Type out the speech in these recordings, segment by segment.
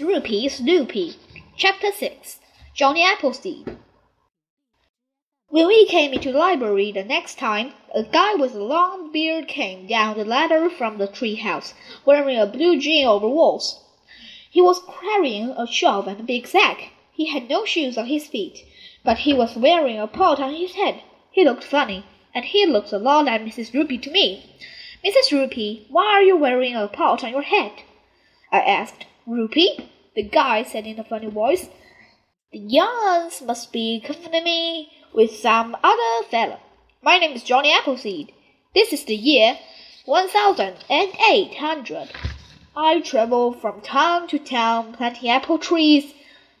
Roopy Snoopy. Chapter 6 Johnny Appleseed. When we came into the library the next time, a guy with a long beard came down the ladder from the tree house, wearing a blue jean overalls. He was carrying a shovel and a big sack. He had no shoes on his feet, but he was wearing a pot on his head. He looked funny, and he looked a lot like Mrs. Roopy to me. Mrs. Roopy, why are you wearing a pot on your head? I asked. Roopy? The guy said in a funny voice. The uns must be confounding me with some other fellow. My name is Johnny Appleseed. This is the year one thousand and eight hundred. I travel from town to town planting apple trees.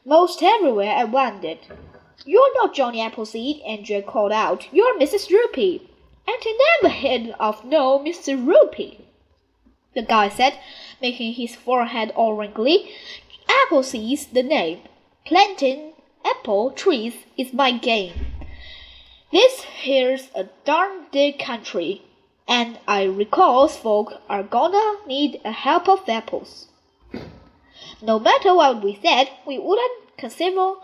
Most everywhere I wandered. You're not Johnny Appleseed, Andrew called out. You're Mrs. Roopy. And I never heard of no Mr. Roopy. The guy said, making his forehead all wrinkly. Appleseed's the name. Planting apple trees is my game. This here's a darn big country, and I recalls folk are gonna need a help of apples. No matter what we said, we wouldn't consider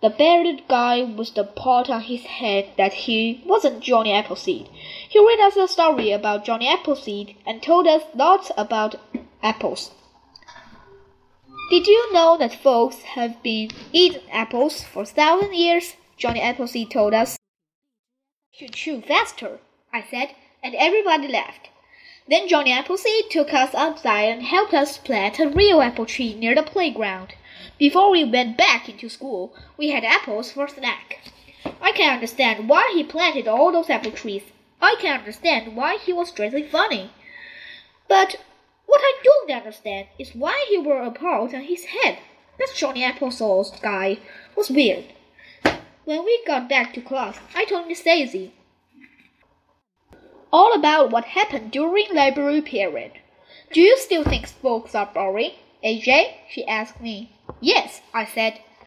the bearded guy with the pot on his head that he wasn't Johnny Appleseed. He read us a story about Johnny Appleseed and told us lots about apples. Did you know that folks have been eating apples for thousand years? Johnny Appleseed told us. Should chew faster, I said, and everybody laughed. Then Johnny Appleseed took us outside and helped us plant a real apple tree near the playground. Before we went back into school, we had apples for snack. I can understand why he planted all those apple trees. I can understand why he was dressing funny. But what I don't understand is why he wore a pot on his head. That Johnny Appleseed's guy was weird. When we got back to class, I told Miss Daisy all about what happened during library period. Do you still think books are boring? AJ, she asked me. Yes, I said.